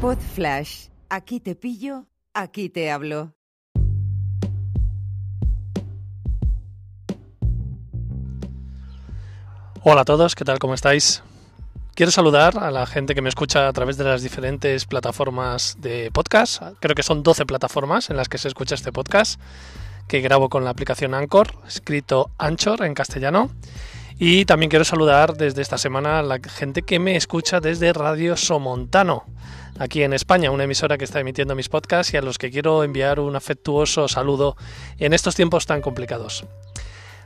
Pod Flash. Aquí te pillo, aquí te hablo. Hola a todos, ¿qué tal? ¿Cómo estáis? Quiero saludar a la gente que me escucha a través de las diferentes plataformas de podcast. Creo que son 12 plataformas en las que se escucha este podcast, que grabo con la aplicación Anchor, escrito Anchor en castellano. Y también quiero saludar desde esta semana a la gente que me escucha desde Radio Somontano, aquí en España, una emisora que está emitiendo mis podcasts y a los que quiero enviar un afectuoso saludo en estos tiempos tan complicados.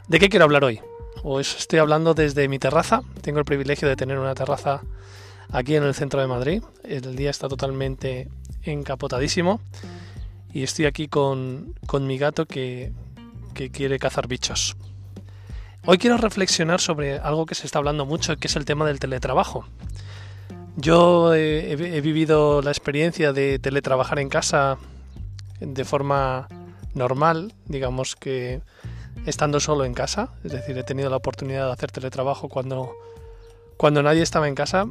¿De qué quiero hablar hoy? Os estoy hablando desde mi terraza. Tengo el privilegio de tener una terraza aquí en el centro de Madrid. El día está totalmente encapotadísimo y estoy aquí con, con mi gato que, que quiere cazar bichos. Hoy quiero reflexionar sobre algo que se está hablando mucho, que es el tema del teletrabajo. Yo he, vivido la experiencia de teletrabajar en casa de forma normal, digamos que estando solo en casa, es decir, he tenido la oportunidad de hacer teletrabajo cuando, cuando nadie estaba en casa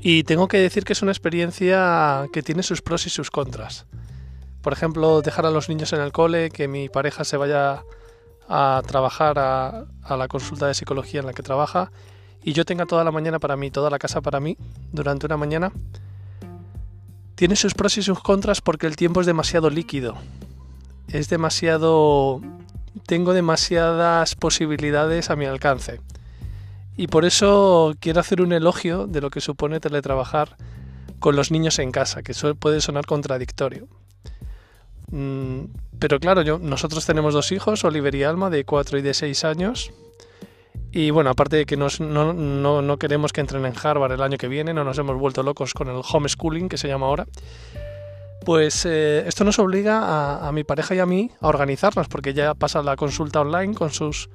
y tengo que decir que es una experiencia que tiene sus pros y sus contras. Por ejemplo, dejar a los niños en el cole, que mi pareja se vaya a trabajar a, la consulta de psicología en la que trabaja y yo tenga toda la mañana para mí, toda la casa para mí, durante una mañana, tiene sus pros y sus contras porque el tiempo es demasiado líquido. Es demasiado... Tengo demasiadas posibilidades a mi alcance. Y por eso quiero hacer un elogio de lo que supone teletrabajar con los niños en casa, que eso puede sonar contradictorio. Mm, pero claro, yo, nosotros tenemos dos hijos, Oliver y Alma, de 4 y de 6 años. Y bueno, aparte de que nos, no, no, no, queremos que entren en Harvard el año que viene, no nos hemos vuelto locos con el homeschooling, que se llama ahora, pues eh, esto nos obliga a, a, mi pareja y a mí a organizarnos, porque ella pasa la consulta online con sus,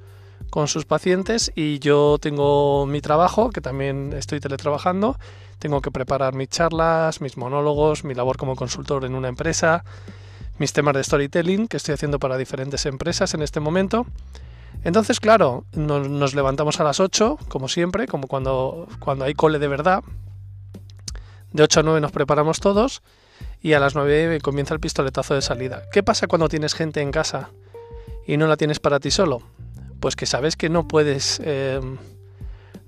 con sus pacientes y yo tengo mi trabajo, que también estoy teletrabajando, tengo que preparar mis charlas, mis monólogos, mi labor como consultor en una empresa, mis temas de storytelling que estoy haciendo para diferentes empresas en este momento. Entonces, claro, nos, nos, levantamos a las 8, como siempre, como cuando, cuando hay cole de verdad. De 8 a 9 nos preparamos todos y a las 9 comienza el pistoletazo de salida. ¿Qué pasa cuando tienes gente en casa y no la tienes para ti solo? Pues que sabes que no puedes, eh,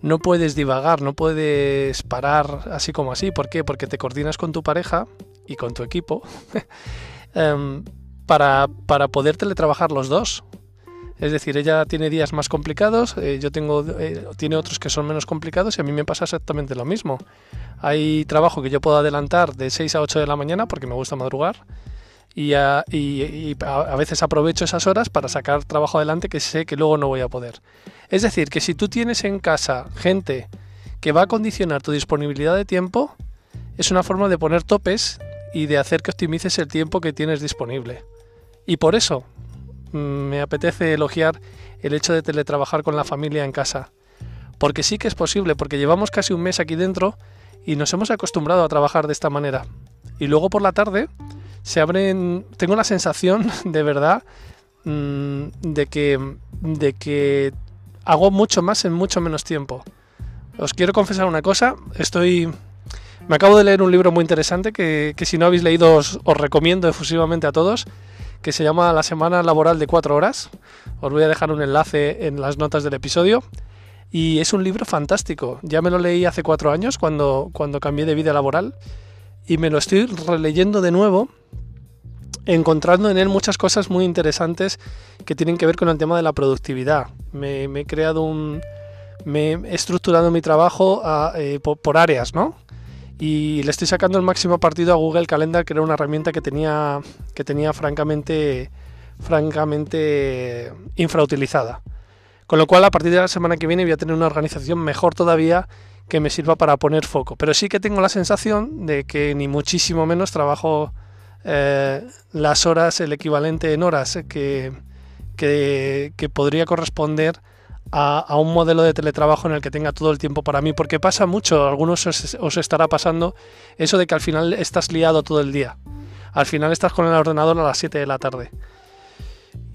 no puedes divagar, no puedes parar así como así. ¿Por qué? Porque te coordinas con tu pareja y con tu equipo eh, para, para poder teletrabajar los dos. Es decir, ella tiene días más complicados, eh, yo tengo eh, tiene otros que son menos complicados y a mí me pasa exactamente lo mismo. Hay trabajo que yo puedo adelantar de 6 a 8 de la mañana porque me gusta madrugar y a, y, y a veces aprovecho esas horas para sacar trabajo adelante que sé que luego no voy a poder. Es decir, que si tú tienes en casa gente que va a condicionar tu disponibilidad de tiempo, es una forma de poner topes y de hacer que optimices el tiempo que tienes disponible. Y por eso me apetece elogiar el hecho de teletrabajar con la familia en casa. Porque sí que es posible, porque llevamos casi un mes aquí dentro y nos hemos acostumbrado a trabajar de esta manera. Y luego por la tarde se abren, tengo la sensación de verdad mmm, de que de que hago mucho más en mucho menos tiempo. Os quiero confesar una cosa, estoy me acabo de leer un libro muy interesante que, que si no habéis leído os, os recomiendo efusivamente a todos que se llama La Semana Laboral de Cuatro Horas. Os voy a dejar un enlace en las notas del episodio. Y es un libro fantástico. Ya me lo leí hace cuatro años cuando, cuando cambié de vida laboral. Y me lo estoy releyendo de nuevo, encontrando en él muchas cosas muy interesantes que tienen que ver con el tema de la productividad. Me, he creado un... Me he estructurado mi trabajo a, eh, por, por áreas, ¿no? Y le estoy sacando el máximo partido a Google Calendar, que era una herramienta que tenía, que tenía francamente, francamente infrautilizada. Con lo cual, a partir de la semana que viene voy a tener una organización mejor todavía que me sirva para poner foco. Pero sí que tengo la sensación de que ni muchísimo menos trabajo eh, las horas, el equivalente en horas que, que, que podría corresponder a, un modelo de teletrabajo en el que tenga todo el tiempo para mí, porque pasa mucho, algunos os, estará pasando eso de que al final estás liado todo el día. Al final estás con el ordenador a las 7 de la tarde.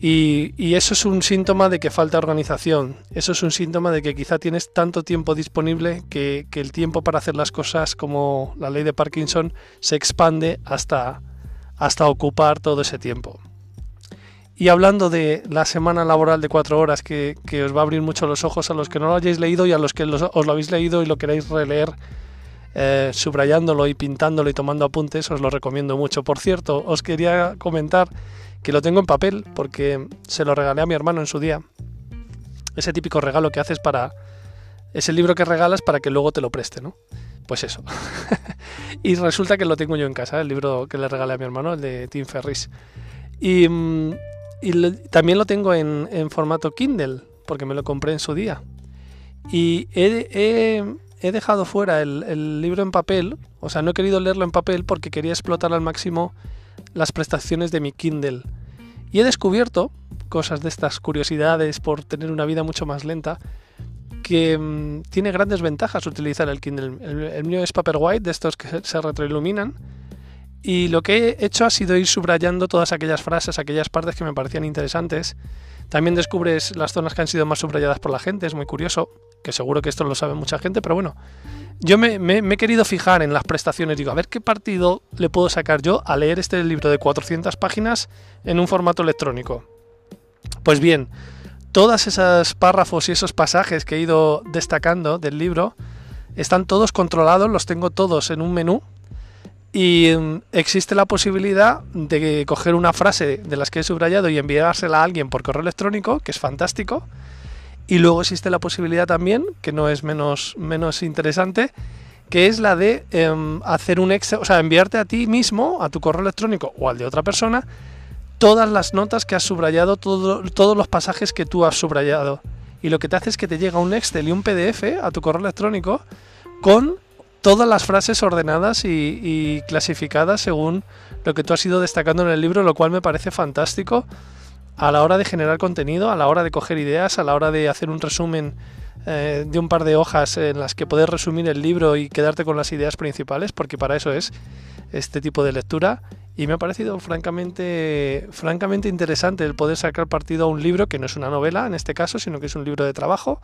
Y, eso es un síntoma de que falta organización. Eso es un síntoma de que quizá tienes tanto tiempo disponible que, el tiempo para hacer las cosas como la ley de Parkinson se expande hasta, hasta ocupar todo ese tiempo. Y hablando de la semana laboral de cuatro horas, que, os va a abrir mucho los ojos a los que no lo hayáis leído y a los que os lo habéis leído y lo queréis releer, eh, subrayándolo y pintándolo y tomando apuntes, os lo recomiendo mucho. Por cierto, os quería comentar que lo tengo en papel porque se lo regalé a mi hermano en su día. Ese típico regalo que haces para... Ese libro que regalas para que luego te lo preste, ¿no? Pues eso. y resulta que lo tengo yo en casa, el libro que le regalé a mi hermano, el de Tim Ferris. Y, mm, también lo tengo en, formato Kindle, porque me lo compré en su día. Y he, dejado fuera el, el, libro en papel, o sea, no he querido leerlo en papel porque quería explotar al máximo las prestaciones de mi Kindle. Y he descubierto cosas de estas curiosidades por tener una vida mucho más lenta que mm, tiene grandes ventajas utilizar el Kindle. El, mío es Paperwhite, de estos que se retroiluminan. Y lo que he hecho ha sido ir subrayando todas aquellas frases, aquellas partes que me parecían interesantes. También descubres las zonas que han sido más subrayadas por la gente, es muy curioso, que seguro que esto lo sabe mucha gente, pero bueno, yo me, he querido fijar en las prestaciones, digo, a ver qué partido le puedo sacar yo a leer este libro de 400 páginas en un formato electrónico. Pues bien, todos esos párrafos y esos pasajes que he ido destacando del libro están todos controlados, los tengo todos en un menú y mm, existe la posibilidad de coger una frase de las que he subrayado y enviársela a alguien por correo electrónico, que es fantástico y luego existe la posibilidad también, que no es menos, menos interesante, que es la de em, hacer un Excel, o sea, enviarte a ti mismo, a tu correo electrónico o al de otra persona, todas las notas que has subrayado, todos los pasajes que tú has subrayado. Y lo que te hace es que te llega un Excel y un PDF a tu correo electrónico con todas las frases ordenadas y, y clasificadas según lo que tú has ido destacando en el libro, lo cual me parece fantástico a la hora de generar contenido, a la hora de coger ideas, a la hora de hacer un resumen eh, de un par de hojas en las que puedes resumir el libro y quedarte con las ideas principales, porque para eso es este tipo de lectura. Y me ha parecido francamente, francamente interesante el poder sacar partido a un libro que no es una novela en este caso, sino que es un libro de trabajo.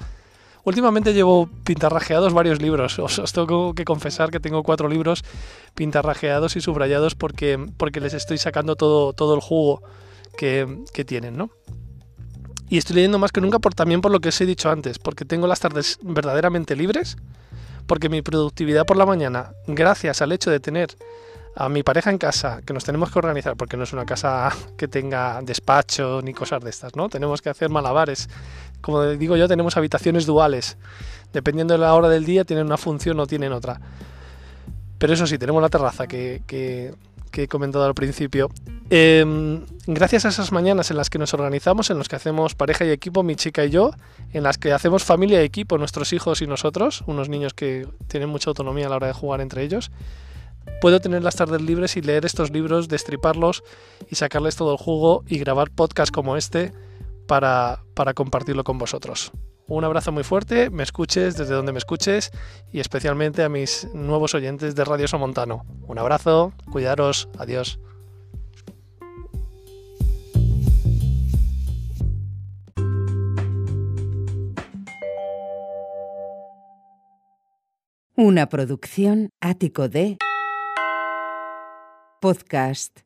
Últimamente llevo pintarrajeados varios libros. Os, tengo que confesar que tengo cuatro libros pintarrajeados y subrayados porque, porque les estoy sacando todo, todo el jugo que, tienen, ¿no? Y estoy leyendo más que nunca por, también por lo que os he dicho antes, porque tengo las tardes verdaderamente libres, porque mi productividad por la mañana, gracias al hecho de tener a mi pareja en casa, que nos tenemos que organizar, porque no es una casa que tenga despacho ni cosas de estas, ¿no? Tenemos que hacer malabares. Como digo yo, tenemos habitaciones duales. Dependiendo de la hora del día, tienen una función o tienen otra. Pero eso sí, tenemos la terraza que, que que he comentado al principio. Em, gracias a esas mañanas en las que nos organizamos, en las que hacemos pareja y equipo, mi chica y yo, en las que hacemos familia y equipo, nuestros hijos y nosotros, unos niños que tienen mucha autonomía a la hora de jugar entre ellos, puedo tener las tardes libres y leer estos libros, destriparlos y sacarles todo el jugo y grabar podcasts como este para, para compartirlo con vosotros. Un abrazo muy fuerte, me escuches desde donde me escuches y especialmente a mis nuevos oyentes de Radio Somontano. Un abrazo, cuidaros, adiós. Una producción ático de podcast